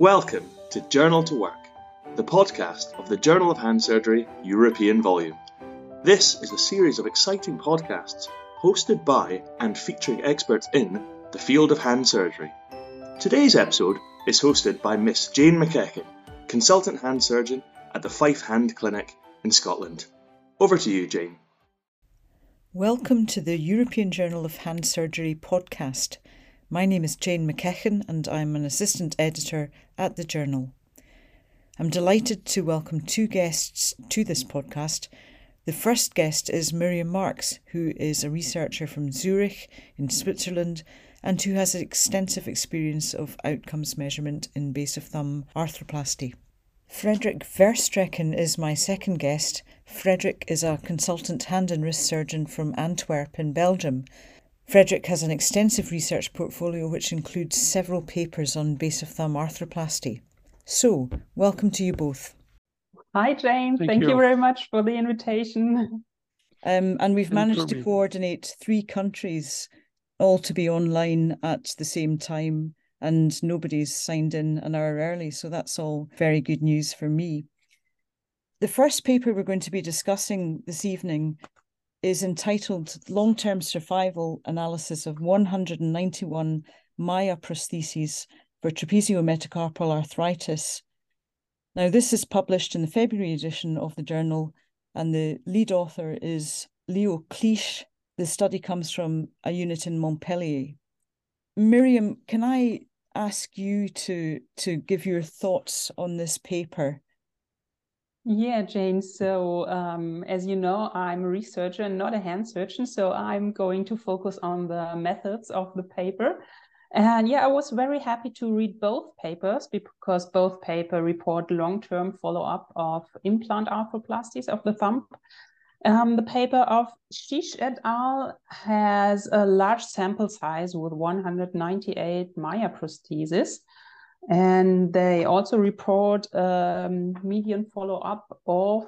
Welcome to Journal to Work, the podcast of the Journal of Hand Surgery European Volume. This is a series of exciting podcasts hosted by and featuring experts in the field of hand surgery. Today's episode is hosted by Miss Jane McEachan, consultant hand surgeon at the Fife Hand Clinic in Scotland. Over to you, Jane. Welcome to the European Journal of Hand Surgery podcast. My name is Jane McEachan and I'm an assistant editor at the journal. I'm delighted to welcome two guests to this podcast. The first guest is Miriam Marks, who is a researcher from Zurich in Switzerland and who has extensive experience of outcomes measurement in base of thumb arthroplasty. Frederik Verstreken is my second guest. Frederik is a consultant hand and wrist surgeon from Antwerp in Belgium Frederik has an extensive research portfolio which includes several papers on base of thumb arthroplasty. So, welcome to you both. Hi, Jane. Thank, Thank you. you. very much for the invitation. Um, and we've managed to coordinate three countries all to be online at the same time, and nobody's signed in an hour early. So, that's all very good news for me. The first paper we're going to be discussing this evening is entitled Long Term Survival Analysis of 191 MAÏA prostheses for Trapeziometacarpal Arthritis. Now, this is published in the February edition of the journal, and the lead author is Leo Chiche. The study comes from a unit in Montpellier. Miriam, can I ask you to, to give your thoughts on this paper? Yeah, Jane. So, um, as you know, I'm a researcher and not a hand surgeon. So, I'm going to focus on the methods of the paper. And yeah, I was very happy to read both papers because both paper report long-term follow-up of implant arthroplasties of the thumb. Um, the paper of Chiche et al. has a large sample size with 198 MAÏA prostheses. And they also report um, median follow up of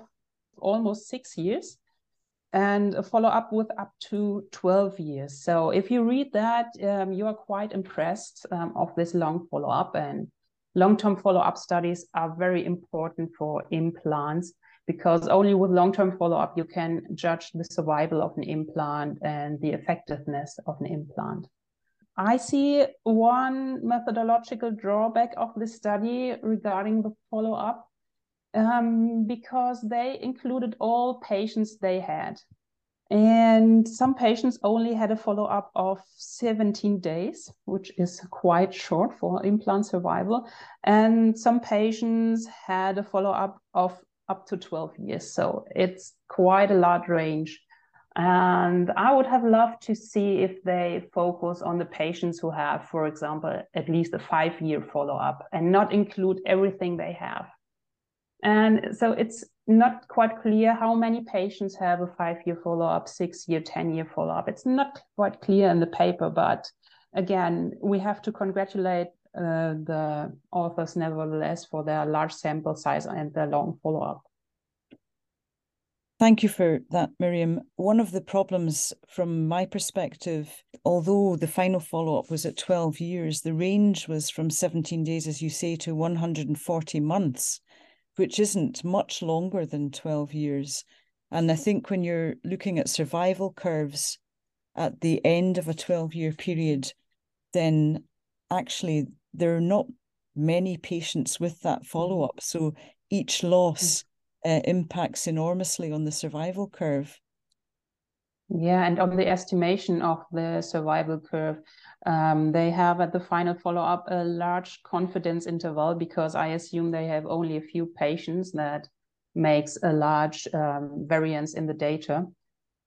almost six years and follow up with up to 12 years. So if you read that, um, you are quite impressed um, of this long follow up. And long term follow up studies are very important for implants because only with long term follow up you can judge the survival of an implant and the effectiveness of an implant. I see one methodological drawback of the study regarding the follow up um, because they included all patients they had. And some patients only had a follow up of 17 days, which is quite short for implant survival. And some patients had a follow up of up to 12 years. So it's quite a large range. And I would have loved to see if they focus on the patients who have, for example, at least a five year follow up and not include everything they have. And so it's not quite clear how many patients have a five year follow up, six year, 10 year follow up. It's not quite clear in the paper, but again, we have to congratulate uh, the authors nevertheless for their large sample size and their long follow up. Thank you for that, Miriam. One of the problems from my perspective, although the final follow up was at 12 years, the range was from 17 days, as you say, to 140 months, which isn't much longer than 12 years. And I think when you're looking at survival curves at the end of a 12 year period, then actually there are not many patients with that follow up. So each loss mm. Uh, impacts enormously on the survival curve. Yeah, and on the estimation of the survival curve, um, they have at the final follow up a large confidence interval because I assume they have only a few patients that makes a large um, variance in the data.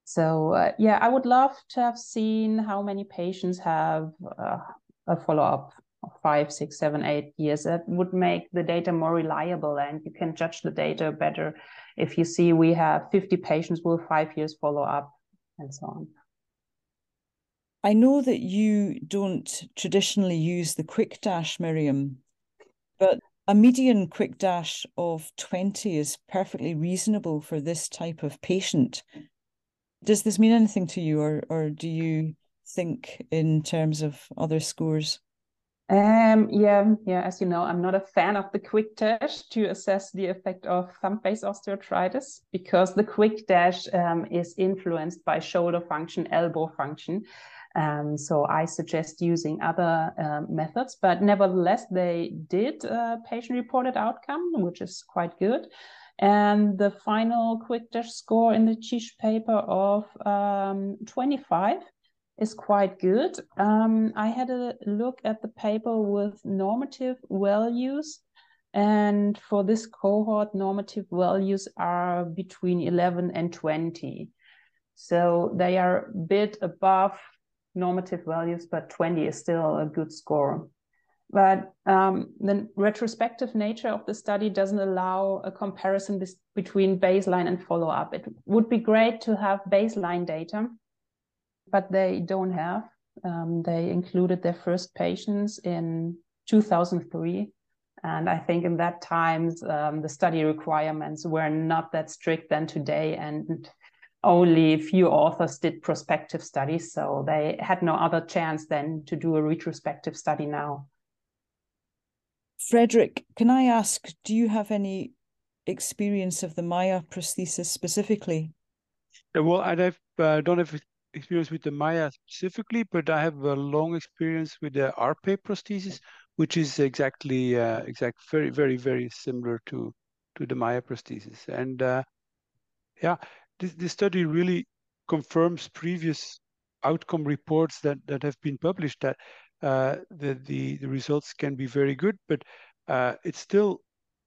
So uh, yeah, I would love to have seen how many patients have uh, a follow up five, six, seven, eight years. That would make the data more reliable and you can judge the data better if you see we have 50 patients with five years follow up and so on. I know that you don't traditionally use the quick dash, Miriam, but a median quick dash of 20 is perfectly reasonable for this type of patient. Does this mean anything to you, or, or do you think in terms of other scores? Um, yeah, yeah. As you know, I'm not a fan of the quick dash to assess the effect of thumb base osteoarthritis because the quick dash um, is influenced by shoulder function, elbow function. Um, so I suggest using other uh, methods, but nevertheless, they did a patient-reported outcome, which is quite good. And the final quick dash score in the Chiche paper of um, 25 is quite good. Um, I had a look at the paper with normative values. And for this cohort, normative values are between 11 and 20. So they are a bit above normative values, but 20 is still a good score. But um, the retrospective nature of the study doesn't allow a comparison between baseline and follow up. It would be great to have baseline data but they don't have. Um, they included their first patients in 2003. And I think in that times, um, the study requirements were not that strict than today. And only a few authors did prospective studies. So they had no other chance than to do a retrospective study now. Frederik, can I ask, do you have any experience of the MAÏA prosthesis specifically? Well, I uh, don't have experience with the MAÏA specifically, but I have a long experience with the ARPE prosthesis, which is exactly uh, exact very very very similar to to the MAÏA prosthesis. And uh, yeah, this this study really confirms previous outcome reports that that have been published that uh, the, the the results can be very good, but uh, it's still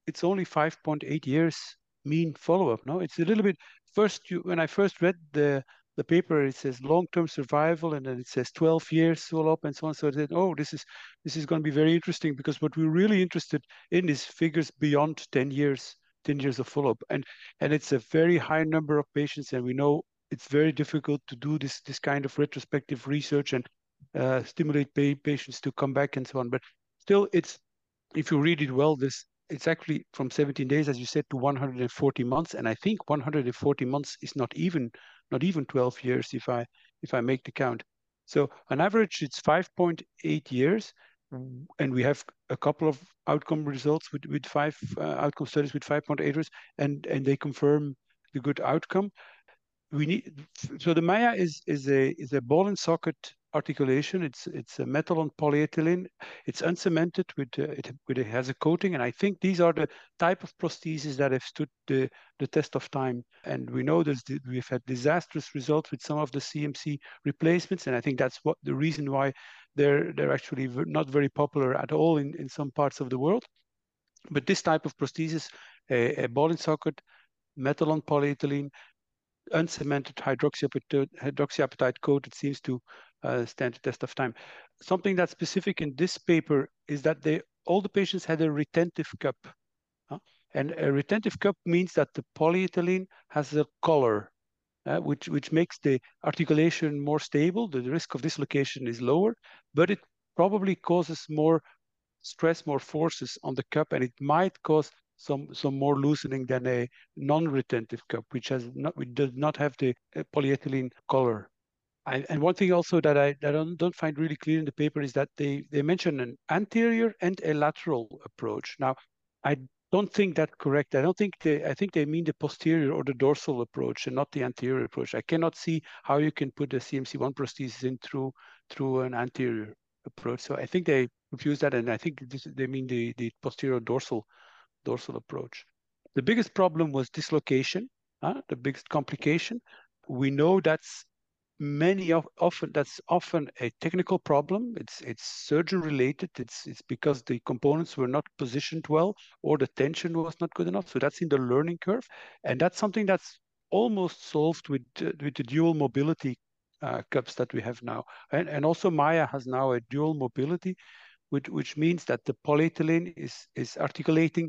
it's only 5.8 years mean follow-up. No, it's a little bit first. You, when I first read the the paper it says long-term survival and then it says 12 years follow-up and so on. So I said oh this is this is going to be very interesting because what we're really interested in is figures beyond 10 years 10 years of follow-up and and it's a very high number of patients and we know it's very difficult to do this this kind of retrospective research and uh, stimulate patients to come back and so on. But still it's if you read it well this it's actually from 17 days as you said to 140 months. And i think 140 months is not even not even 12 years if I if I make the count. So on average, it's 5.8 years, and we have a couple of outcome results with with five uh, outcome studies with 5.8 years, and and they confirm the good outcome. We need so the MAÏA is is a is a ball and socket articulation. It's it's a metal on polyethylene. It's uncemented with uh, it, with it has a coating, and I think these are the type of prostheses that have stood the the test of time. And we know that we've had disastrous results with some of the CMC replacements, and I think that's what the reason why they're they're actually not very popular at all in in some parts of the world. But this type of prosthesis, a, a ball and socket, metal on polyethylene, uncemented hydroxyapatite, coat, it seems to uh, stand the test of time. Something that's specific in this paper is that they all the patients had a retentive cup. Uh, and a retentive cup means that the polyethylene has a color, uh, which, which makes the articulation more stable. The risk of dislocation is lower, but it probably causes more stress, more forces on the cup, and it might cause some some more loosening than a non-retentive cup, which has not which does not have the uh, polyethylene color. I, and one thing also that I, that I don't, don't, find really clear in the paper is that they, they mention an anterior and a lateral approach. Now, I don't think that correct. I don't think they, I think they mean the posterior or the dorsal approach and not the anterior approach. I cannot see how you can put the CMC1 prosthesis in through, through an anterior approach. So I think they confuse that. And I think this, they mean the, the posterior dorsal, dorsal approach. The biggest problem was dislocation, the biggest complication. We know that's many of often that's often a technical problem. It's it's surgeon related. It's it's because the components were not positioned well or the tension was not good enough. So that's in the learning curve. And that's something that's almost solved with uh, with the dual mobility uh, cups that we have now. And and also MAÏA has now a dual mobility which which means that the polyethylene is is articulating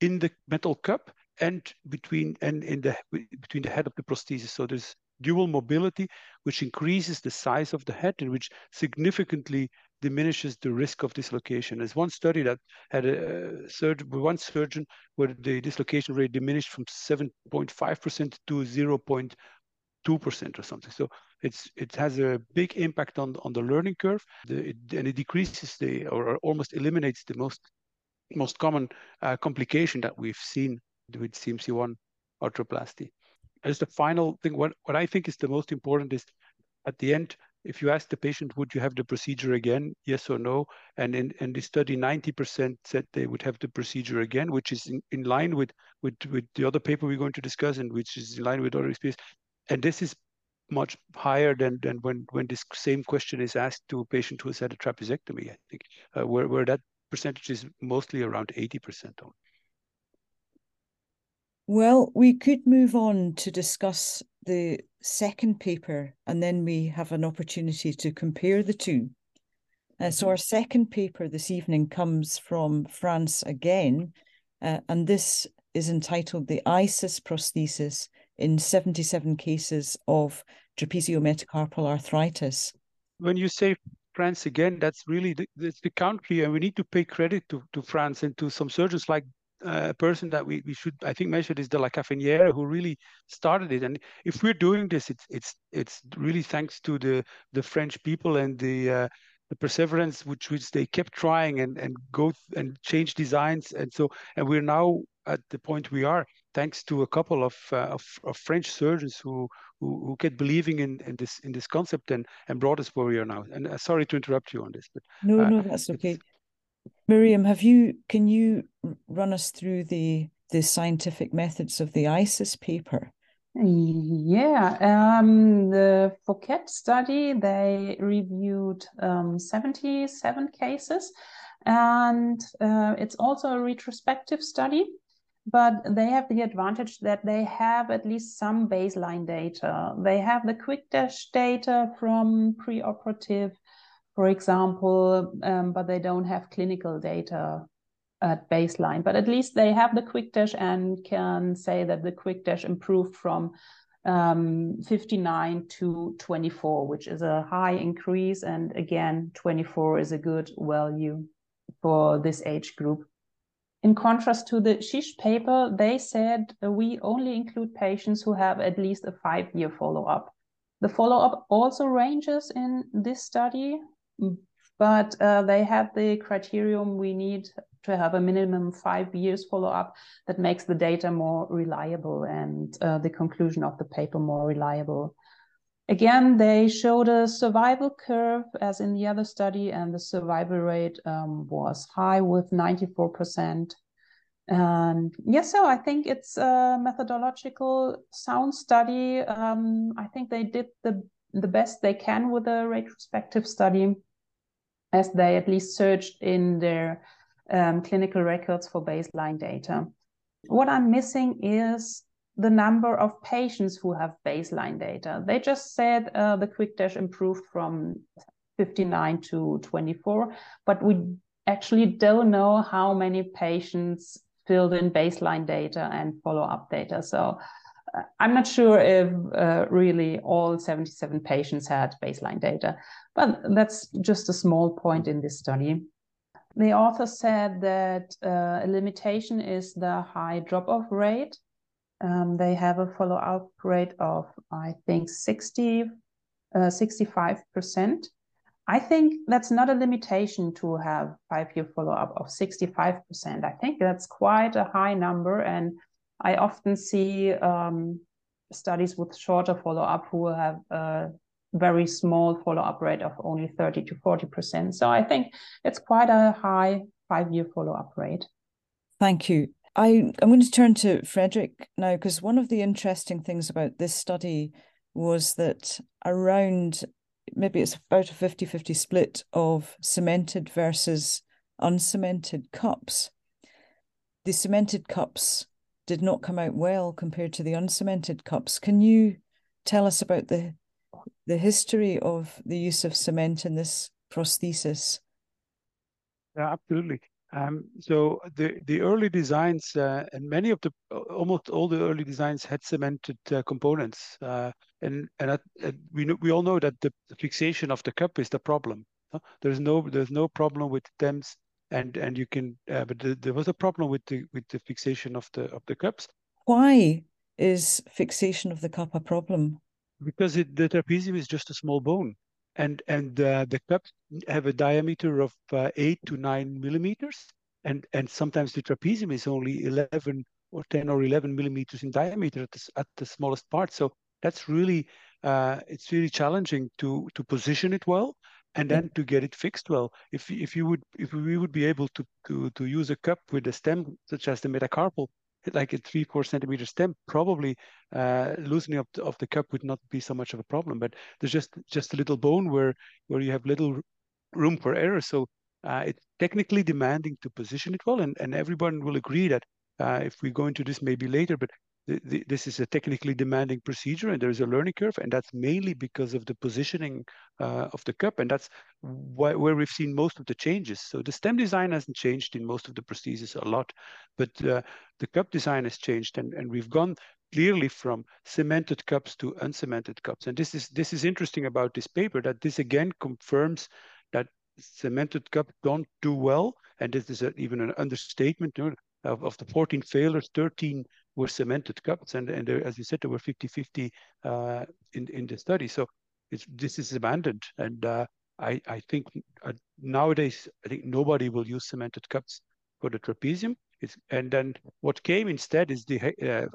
in the metal cup and between and in the between the head of the prosthesis so there's dual mobility, which increases the size of the head and which significantly diminishes the risk of dislocation. There's one study that had a surgeon, one surgeon where the dislocation rate diminished from 7.5% to 0.2% or something. So it's it has a big impact on on the learning curve, the, it, and it decreases the or almost eliminates the most most common uh, complication that we've seen with CMC1 arthroplasty. As the final thing, what, what I think is the most important is at the end, if you ask the patient, would you have the procedure again? Yes or no? And in, in the study, 90% said they would have the procedure again, which is in, in line with, with, with the other paper we're going to discuss and which is in line with other experience. And this is much higher than, than when, when this same question is asked to a patient who has had a trapeziectomy, I think, uh, where, where that percentage is mostly around 80% only. Well, we could move on to discuss the second paper, and then we have an opportunity to compare the two. Uh, so, mm-hmm. our second paper this evening comes from France again, uh, and this is entitled The ISIS Prosthesis in 77 Cases of Trapeziometacarpal Arthritis. When you say France again, that's really the, the country, and we need to pay credit to, to France and to some surgeons like a person that we, we should I think mention is de la Caffinière who really started it. And if we're doing this, it's it's it's really thanks to the the French people and the uh, the perseverance which which they kept trying and and go and change designs and so and we're now at the point we are thanks to a couple of uh, of, of, French surgeons who, who who kept believing in, in this in this concept and and brought us where we are now. And uh, sorry to interrupt you on this, but no, uh, no, that's okay. Miriam, have you can you run us through the the scientific methods of the ISIS paper? Yeah, um, the Fouquet study, they reviewed um, 77 cases, and uh, it's also a retrospective study, but they have the advantage that they have at least some baseline data. They have the quick dash data from preoperative for example, um, but they don't have clinical data at baseline. But at least they have the quick dash and can say that the quick dash improved from um, 59 to 24, which is a high increase. And again, 24 is a good value for this age group. In contrast to the Chiche paper, they said uh, we only include patients who have at least a five year follow up. The follow up also ranges in this study but uh, they have the criterion we need to have a minimum five years follow up that makes the data more reliable and uh, the conclusion of the paper more reliable. Again, they showed a survival curve as in the other study, and the survival rate um, was high with 94%. And yes, so I think it's a methodological sound study. Um, I think they did the, the best they can with a retrospective study as they at least searched in their um, clinical records for baseline data. What I'm missing is the number of patients who have baseline data. They just said uh, the QuickDash improved from 59 to 24, but we actually don't know how many patients filled in baseline data and follow-up data. So uh, I'm not sure if uh, really all 77 patients had baseline data. But that's just a small point in this study. The author said that uh, a limitation is the high drop off rate. Um, they have a follow up rate of, I think, 60, uh, 65%. I think that's not a limitation to have five year follow up of 65%. I think that's quite a high number. And I often see um, studies with shorter follow up who have uh, very small follow-up rate of only 30 to 40%. So I think it's quite a high five-year follow-up rate. Thank you. I, I'm going to turn to Frederik now, because one of the interesting things about this study was that around maybe it's about a 50 50 split of cemented versus uncemented cups. The cemented cups did not come out well compared to the uncemented cups. Can you tell us about the the history of the use of cement in this prosthesis? Yeah, absolutely. Um, so the the early designs uh, and many of the almost all the early designs had cemented uh, components, uh, and and we know, we all know that the fixation of the cup is the problem. There's no there's no problem with stems, and and you can uh, but the, there was a problem with the with the fixation of the of the cups. Why is fixation of the cup a problem? because it, the trapezium is just a small bone, and and uh, the cups have a diameter of uh, eight to nine millimeters, and and sometimes the trapezium is only 11 or 10 or 11 millimeters in diameter at the, at the smallest part. So that's really uh, it's really challenging to to position it well and then to get it fixed well. If if you would if we would be able to to to use a cup with a stem such as the metacarpal, like a three four centimeter stem, probably uh, loosening up of the cup would not be so much of a problem. But there's just just a little bone where where you have little room for error. So uh, it's technically demanding to position it well, and and everyone will agree that uh, if we go into this maybe later, but this is a technically demanding procedure and there's a learning curve and that's mainly because of the positioning uh, of the cup and that's where we've seen most of the changes. So the stem design hasn't changed in most of the prostheses a lot but uh, the cup design has changed and, and we've gone clearly from cemented cups to uncemented cups. And this is this is interesting about this paper that this again confirms that cemented cup don't do well and this is a, even an understatement of, of the 14 failures 13 were cemented cups, and, and there, as you said, there were 50-50 uh, in, in the study. So this is abandoned, and uh, I, I think uh, nowadays, I think nobody will use cemented cups for the trapezium. It's, and then what came instead is the uh,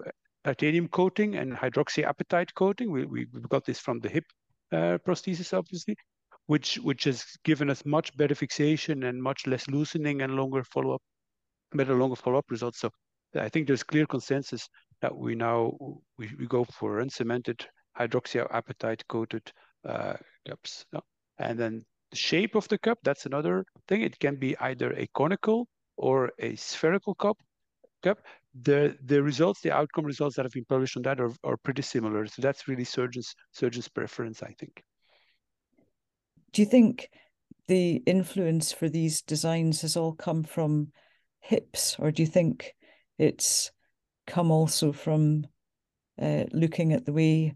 titanium coating and hydroxyapatite coating. We, we, got this from the hip uh, prosthesis, obviously, which which has given us much better fixation and much less loosening and longer follow-up, better longer follow-up results. So I think there's clear consensus that we now we, we go for uncemented hydroxyapatite coated uh, cups. And then the shape of the cup, that's another thing. It can be either a conical or a spherical cup. Cup. The the results, the outcome results that have been published on that are, are pretty similar. So that's really surgeons surgeons' preference, I think. Do you think the influence for these designs has all come from hips, or do you think it's come also from uh, looking at the way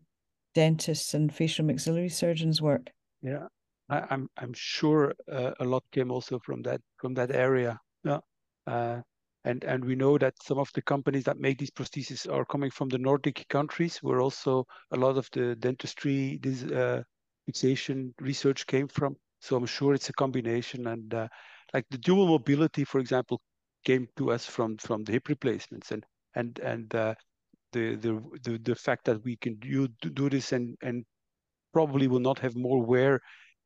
dentists and facial maxillary surgeons work. Yeah, I, am I'm, I'm sure uh, a lot came also from that from that area. Yeah, uh, and and we know that some of the companies that make these prostheses are coming from the Nordic countries, where also a lot of the dentistry this uh, fixation research came from. So I'm sure it's a combination, and uh, like the dual mobility, for example, came to us from from the hip replacements and and and uh, the, the the the fact that we can do, do this and and probably will not have more wear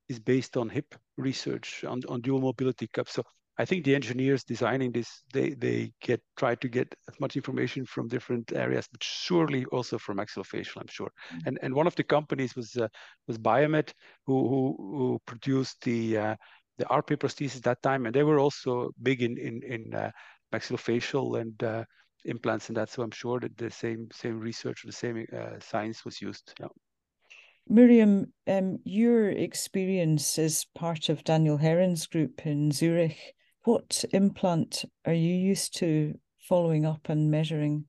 is based on hip research on, on dual mobility cups. So I think the engineers designing this, they they get try to get as much information from different areas, but surely also from maxillofacial, I'm sure. Mm-hmm. And and one of the companies was uh, was Biomet, who who, who produced the uh, the ARPE prosthesis that time, and they were also big in in in uh, maxillofacial and uh, implants and that. So I'm sure that the same same research, the same uh, science was used. Yeah. Miriam, um, your experience as part of Daniel Herren's group in Zurich. What implant are you used to following up and measuring?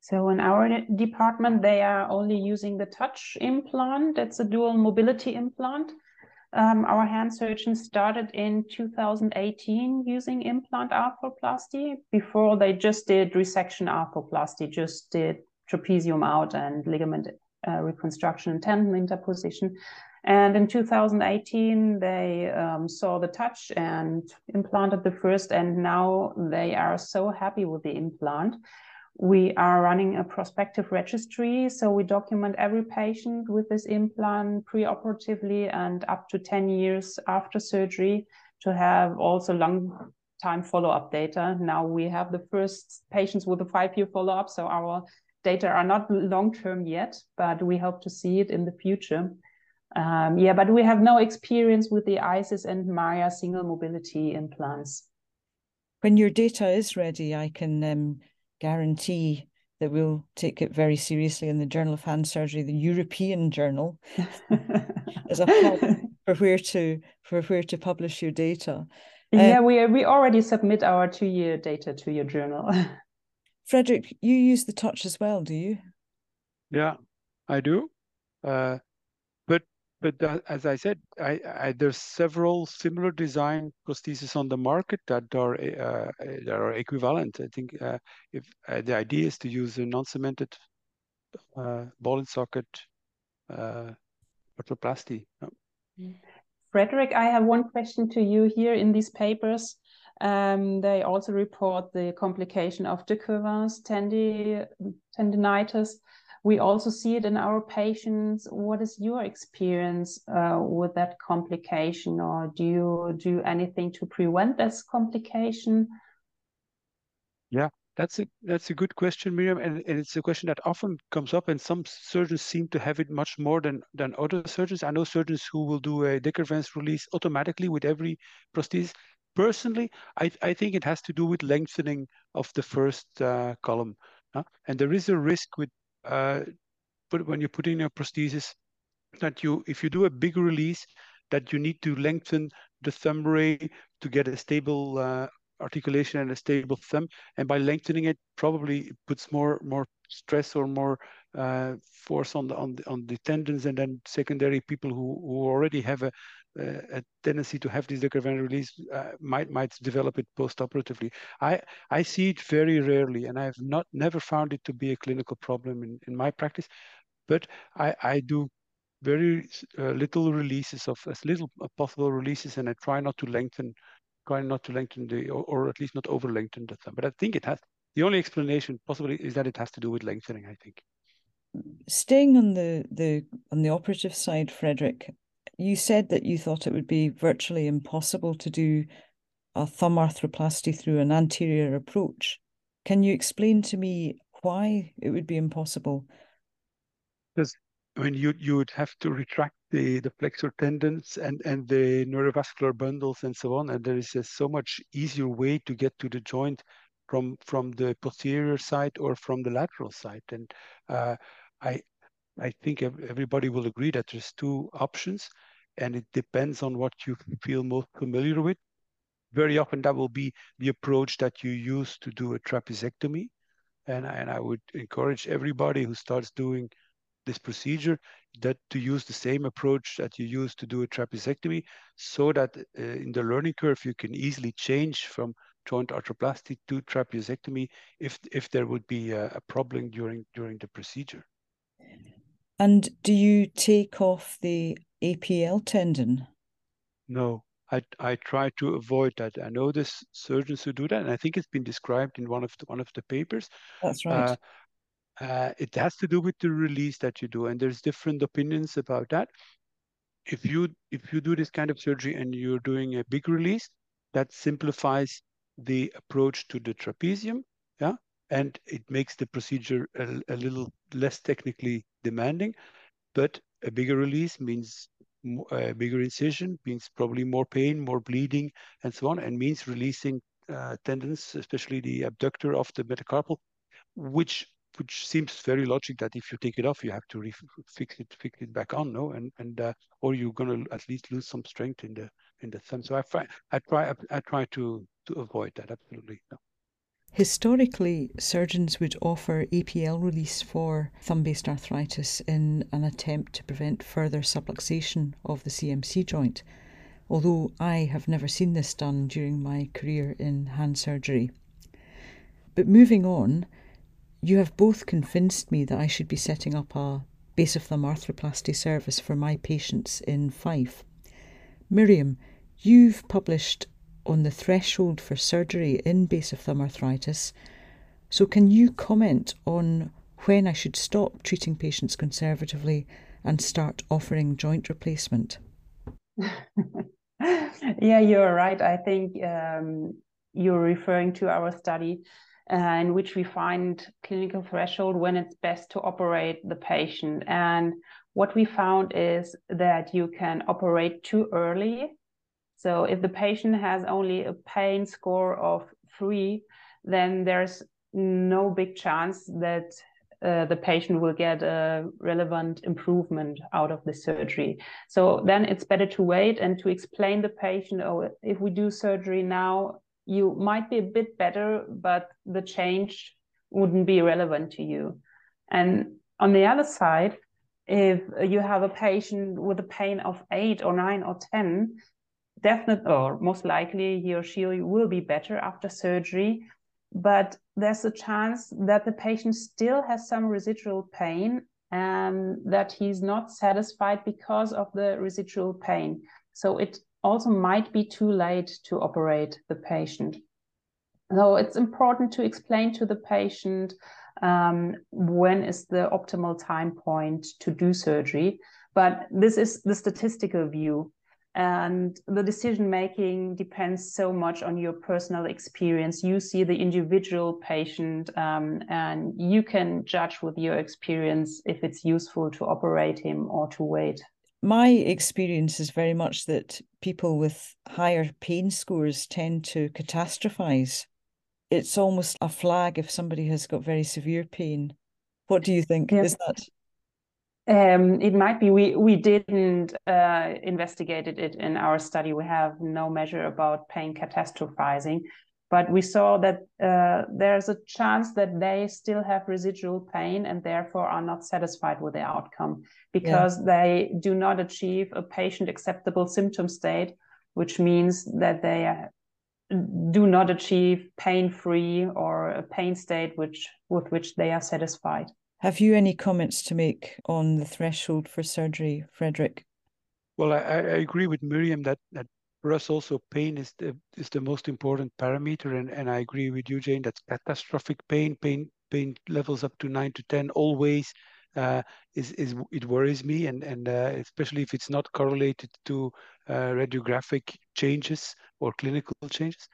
So in our department, they are only using the touch implant. It's a dual mobility implant. Um, our hand surgeons started in 2018 using implant arthroplasty. Before they just did resection arthroplasty, just did trapezium out and ligament uh, reconstruction and tendon interposition. And in 2018, they um, saw the touch and implanted the first, and now they are so happy with the implant we are running a prospective registry, so we document every patient with this implant preoperatively and up to 10 years after surgery to have also long time follow-up data. Now we have the first patients with a five-year follow-up, so our data are not long-term yet, but we hope to see it in the future. Um, yeah, but we have no experience with the ISIS and MAÏA single mobility implants. When your data is ready, I can um, guarantee that we'll take it very seriously in the Journal of Hand Surgery, the European journal, as a for where to for where to publish your data. Yeah, um, we we already submit our two year data to your journal. Frederik, you use the touch as well, do you? Yeah, I do. Uh, but uh, as I said, I, I, there's several similar design prostheses on the market that are uh, that are equivalent. I think uh, if uh, the idea is to use a non-cemented uh, ball and socket uh, arthroplasty. Frederik, I have one question to you here in these papers. Um, they also report the complication of de tendi tendinitis. We also see it in our patients. What is your experience uh, with that complication, or do you do anything to prevent this complication? Yeah, that's a that's a good question, Miriam, and, and it's a question that often comes up, and some surgeons seem to have it much more than than other surgeons. I know surgeons who will do a de Quervain's release automatically with every prosthesis. Personally, I I think it has to do with lengthening of the first uh, column, and there is a risk with uh, but when you put in your prosthesis that you if you do a big release that you need to lengthen the thumb ray to get a stable uh, articulation and a stable thumb. And by lengthening it probably it puts more more stress or more uh, force on the on the on the tendons. And then secondary people who, who already have a a tendency to have this de Quervain release uh, might might develop it post-operatively. I I see it very rarely, and I have not never found it to be a clinical problem in, in my practice. But I I do very uh, little releases of as little possible releases, and I try not to lengthen, try not to lengthen the or, or at least not over lengthen the thumb. But I think it has. The only explanation possibly is that it has to do with lengthening. I think. Staying on the the on the operative side, Frederik, you said that you thought it would be virtually impossible to do a thumb arthroplasty through an anterior approach. Can you explain to me why it would be impossible? Because I mean, you you would have to retract the the flexor tendons and and the neurovascular bundles and so on, and there is a so much easier way to get to the joint from from the posterior side or from the lateral side. And uh, I I think everybody will agree that there's two options, and it depends on what you feel most familiar with. Very often, that will be the approach that you use to do a trapezectomy, and and I would encourage everybody who starts doing this procedure that to use the same approach that you use to do a trapezectomy, so that uh, in the learning curve you can easily change from joint arthroplasty to trapezectomy if if there would be a, a problem during during the procedure. And do you take off the APL tendon? No, I I try to avoid that. I know there's surgeons who do that, and I think it's been described in one of the one of the papers. That's right. Uh, uh, it has to do with the release that you do, and there's different opinions about that. If you if you do this kind of surgery and you're doing a big release, that simplifies the approach to the trapezium. And it makes the procedure a, a little less technically demanding. But a bigger release means a bigger incision, means probably more pain, more bleeding, and so on, and means releasing uh, tendons, especially the abductor of the metacarpal, which which seems very logic that if you take it off, you have to fix it, fix it back on, no, and and uh, or you're gonna at least lose some strength in the in the thumb. So I try, I try, I try to to avoid that absolutely. No. Historically, surgeons would offer APL release for thumb based arthritis in an attempt to prevent further subluxation of the CMC joint, although I have never seen this done during my career in hand surgery. But moving on, you have both convinced me that I should be setting up a base of thumb arthroplasty service for my patients in Fife. Miriam, you've published on the threshold for surgery in base of thumb arthritis. So, can you comment on when I should stop treating patients conservatively and start offering joint replacement? yeah, you're right. I think um, you're referring to our study uh, in which we find clinical threshold when it's best to operate the patient. And what we found is that you can operate too early so if the patient has only a pain score of three, then there's no big chance that uh, the patient will get a relevant improvement out of the surgery. So then it's better to wait and to explain the patient, oh, if we do surgery now, you might be a bit better, but the change wouldn't be relevant to you. And on the other side, if you have a patient with a pain of eight or nine or 10, definitely or most likely he or she will be better after surgery but there's a chance that the patient still has some residual pain and that he's not satisfied because of the residual pain. So it also might be too late to operate the patient. So it's important to explain to the patient um, when is the optimal time point to do surgery. But this is the statistical view. And the decision making depends so much on your personal experience. You see the individual patient, um, and you can judge with your experience if it's useful to operate him or to wait my experience is very much that people with higher pain scores tend to catastrophize. It's almost a flag if somebody has got very severe pain. What do you think? Yeah. Is that? Um, it might be. We we didn't uh, investigated it in our study. We have no measure about pain catastrophizing, but we saw that uh, there's a chance that they still have residual pain and therefore are not satisfied with the outcome because yeah. they do not achieve a patient acceptable symptom state, which means that they uh, do not achieve pain free or a pain state which with which they are satisfied. Have you any comments to make on the threshold for surgery, Frederik? Well, I, I agree with Miriam that, that for us also pain is the is the most important parameter and, and I agree with you Jane that's catastrophic pain pain pain levels up to 9 to 10 always uh, is is it worries me and and uh, especially if it's not correlated to uh, radiographic changes or clinical changes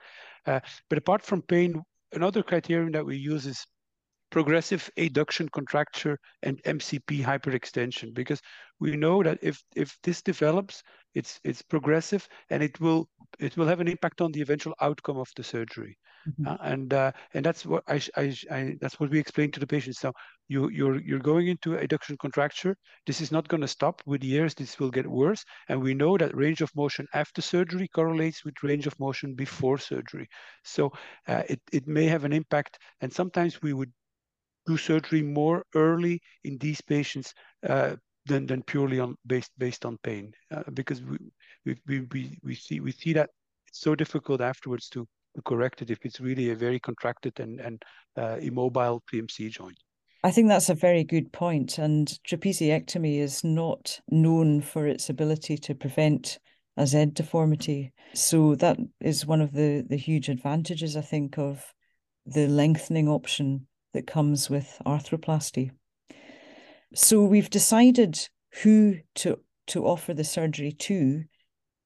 uh, but apart from pain another criterion that we use is progressive adduction contracture and MCP hyperextension because we know that if if this develops it's it's progressive and it will it will have an impact on the eventual outcome of the surgery. Mm-hmm. uh, and uh, and that's what I, I, I, that's what we explain to the patients. Now you you're you're going into adduction contracture. This is not going to stop with years. This will get worse. And we know that range of motion after surgery correlates with range of motion before surgery. So uh, it, it may have an impact. And sometimes we would do surgery more early in these patients uh, than than purely on based based on pain uh, because we, we we we see we see that it's so difficult afterwards to, to correct it if it's really a very contracted and and uh, immobile CMC joint. I think that's a very good point. And trapeziectomy is not known for its ability to prevent a Z deformity. So that is one of the, the huge advantages, I think, of the lengthening option that comes with arthroplasty. So we've decided who to, to offer the surgery to.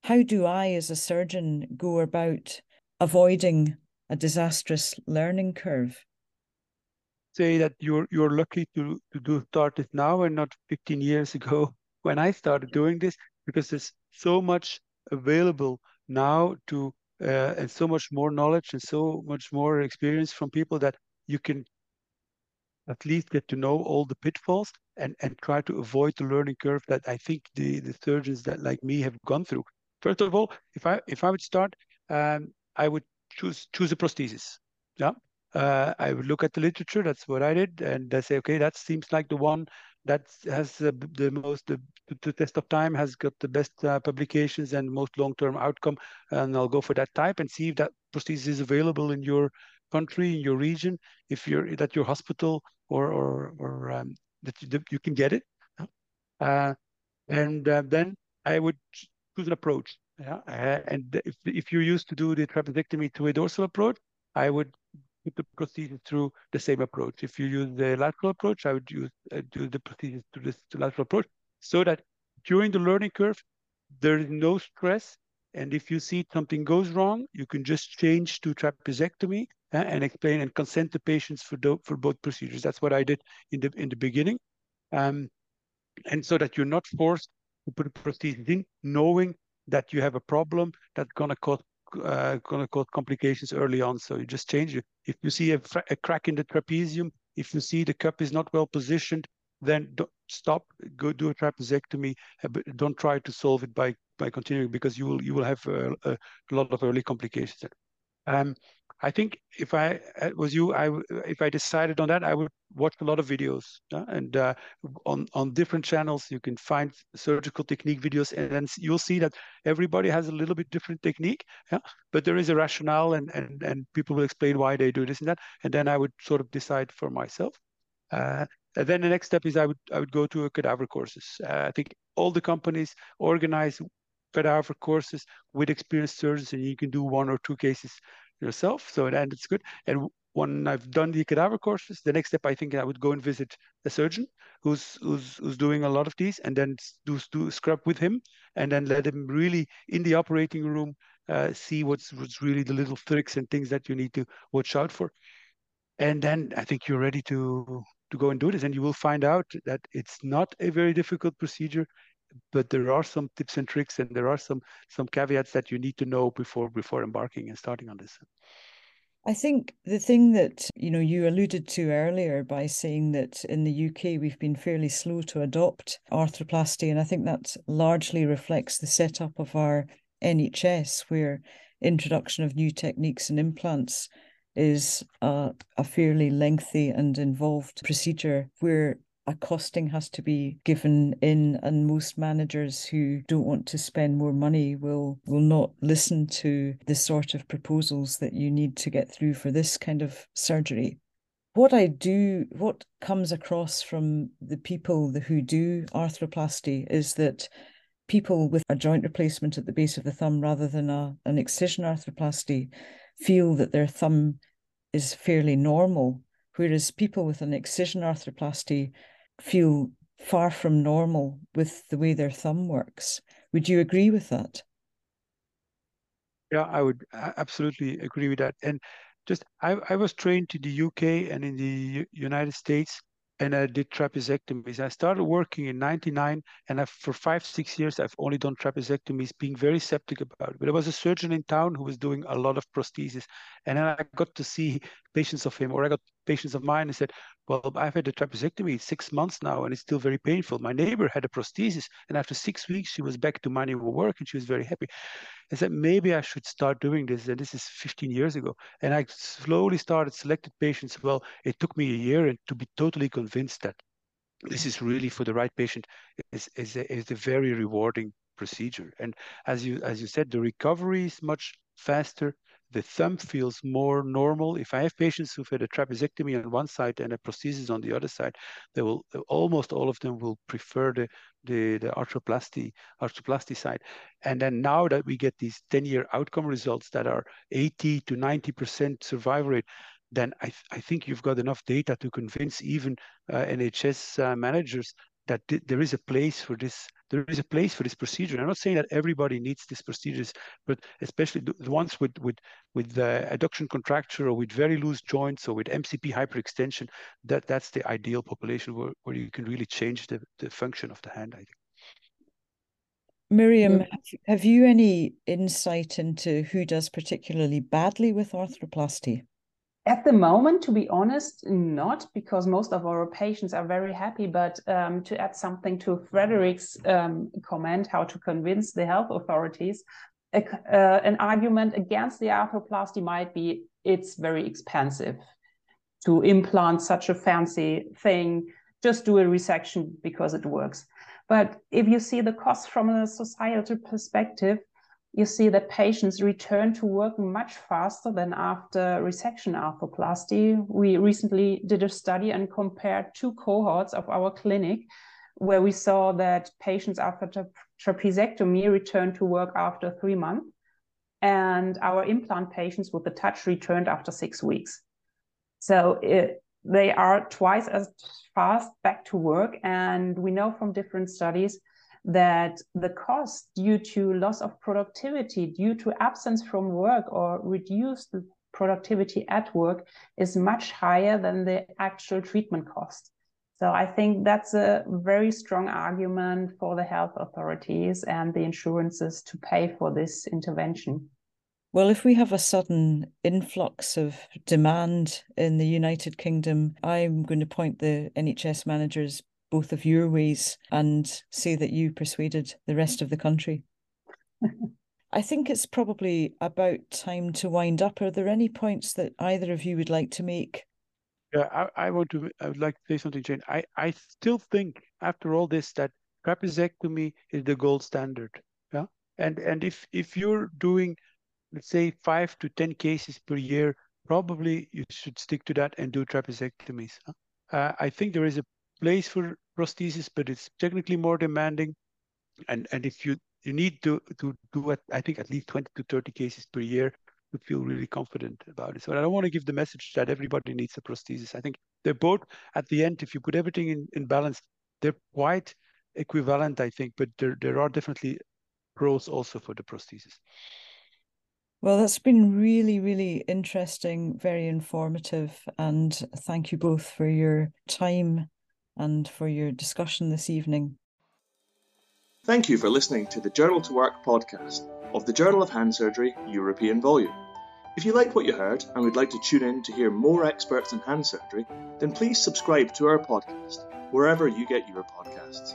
How do I, as a surgeon, go about avoiding a disastrous learning curve? Say that you're you're lucky to, to do start it now and not 15 years ago when I started doing this because there's so much available now to uh, and so much more knowledge and so much more experience from people that you can at least get to know all the pitfalls and, and try to avoid the learning curve that I think the, the surgeons that like me have gone through. First of all, if I if I would start, um, I would choose choose a prosthesis. Yeah, uh, I would look at the literature. That's what I did, and I say, okay, that seems like the one that has the, the most the, the test of time has got the best uh, publications and most long term outcome, and I'll go for that type and see if that prosthesis is available in your country, in your region, if you're that your hospital or or, or um, that, you, you can get it. Uh, and uh, then I would choose an approach. Yeah, uh, and if if you're used to do the trapezectomy to a dorsal approach, I would put the procedure through the same approach. If you use the lateral approach, I would use uh, do the procedure to this to lateral approach, so that during the learning curve, there is no stress. And if you see something goes wrong, you can just change to trapezectomy uh, and explain and consent the patients for, do, for both procedures. That's what I did in the in the beginning, um, and so that you're not forced to put a prosthesis in, knowing that you have a problem that's gonna cause uh, gonna cause complications early on. So you just change it. If you see a, a crack in the trapezium, if you see the cup is not well positioned, then don't stop, go do a trapezectomy. Uh, don't try to solve it by by continuing because you will you will have a, a lot of early complications. Um, I think if I uh, was you, I if I decided on that, I would watch a lot of videos uh, and uh, on on different channels. You can find surgical technique videos, and then you'll see that everybody has a little bit different technique. Yeah, but there is a rationale, and and and people will explain why they do this and that, and then I would sort of decide for myself. Uh, And then the next step is I would I would go to a cadaver courses. Uh, I think all the companies organize cadaver courses with experienced surgeons, and you can do one or two cases yourself. So and it's good. And when I've done the cadaver courses, the next step I think I would go and visit a surgeon who's who's who's doing a lot of these, and then do do scrub with him, and then let him really in the operating room uh, see what's what's really the little tricks and things that you need to watch out for. And then I think you're ready to to go and do this, and you will find out that it's not a very difficult procedure but there are some tips and tricks and there are some some caveats that you need to know before before embarking and starting on this. I think the thing that you know you alluded to earlier by saying that in the UK we've been fairly slow to adopt arthroplasty, and I think that largely reflects the setup of our NHS, where introduction of new techniques and implants is a, a fairly lengthy and involved procedure where a costing has to be given in and most managers who don't want to spend more money will will not listen to the sort of proposals that you need to get through for this kind of surgery. What I do, what comes across from the people who do arthroplasty is that people with a joint replacement at the base of the thumb rather than a, an excision arthroplasty feel that their thumb is fairly normal, whereas people with an excision arthroplasty feel far from normal with the way their thumb works. Would you agree with that? Yeah, I would absolutely agree with that. And just I, I was trained in the UK and in the United States and I did trapeziectomies. I started working in 99 and I, for five, six years, I've only done trapeziectomies, being very skeptic about it. But there was a surgeon in town who was doing a lot of prosthesis. And then I got to see patients of him, or I got patients of mine and said, well, I've had a trapeziectomy six months now and it's still very painful. My neighbor had a prosthesis and after six weeks, she was back to manual work and she was very happy. I said, maybe I should start doing this. And this is 15 years ago. And I slowly started selected patients. Well, it took me a year and to be totally convinced that this is really for the right patient is, is, a, is a very rewarding procedure. And as you as you said, the recovery is much faster the thumb feels more normal. If I have patients who've had a trapeziectomy on one side and a prosthesis on the other side, they will almost all of them will prefer the the, the arthroplasty arthroplasty side. And then now that we get these 10-year outcome results that are 80 to 90% survival rate, then I, th I think you've got enough data to convince even uh, NHS uh, managers that th there is a place for this there is a place for this procedure. I'm not saying that everybody needs these procedures, but especially the ones with with with the adduction contracture or with very loose joints or with MCP hyperextension, that that's the ideal population where, where you can really change the, the function of the hand, I think. Miriam, have you any insight into who does particularly badly with arthroplasty? At the moment, to be honest, not because most of our patients are very happy. But um, to add something to Frederik's um, comment, how to convince the health authorities, uh, an argument against the arthroplasty might be it's very expensive to implant such a fancy thing. Just do a resection because it works. But if you see the cost from a societal perspective, you see that patients return to work much faster than after resection arthroplasty. We recently did a study and compared two cohorts of our clinic where we saw that patients after tra trapeziectomy returned to work after three months and our implant patients with the touch returned after six weeks. So it, they are twice as fast back to work. And we know from different studies that the cost due to loss of productivity, due to absence from work or reduced productivity at work is much higher than the actual treatment cost. So I think that's a very strong argument for the health authorities and the insurances to pay for this intervention. Well, if we have a sudden influx of demand in the United Kingdom, I'm going to point the NHS managers both of your ways and say that you persuaded the rest of the country. I think it's probably about time to wind up. Are there any points that either of you would like to make? Yeah, I, I want to. I would like to say something, Jane. I, I still think after all this that trapeziectomy is the gold standard. Yeah, and and if if you're doing, let's say five to ten cases per year, probably you should stick to that and do trapeziectomies. Uh, I think there is a place for prosthesis, but it's technically more demanding. And and if you you need to to do I think at least 20 to 30 cases per year to feel really confident about it. So I don't want to give the message that everybody needs a prosthesis. I think they're both at the end, if you put everything in, in balance, they're quite equivalent, I think, but there, there are definitely pros also for the prosthesis. Well, that's been really, really interesting, very informative. And thank you both for your time and for your discussion this evening. Thank you for listening to the Journal to Work podcast of the Journal of Hand Surgery European volume. If you liked what you heard and would like to tune in to hear more experts in hand surgery, then please subscribe to our podcast wherever you get your podcasts.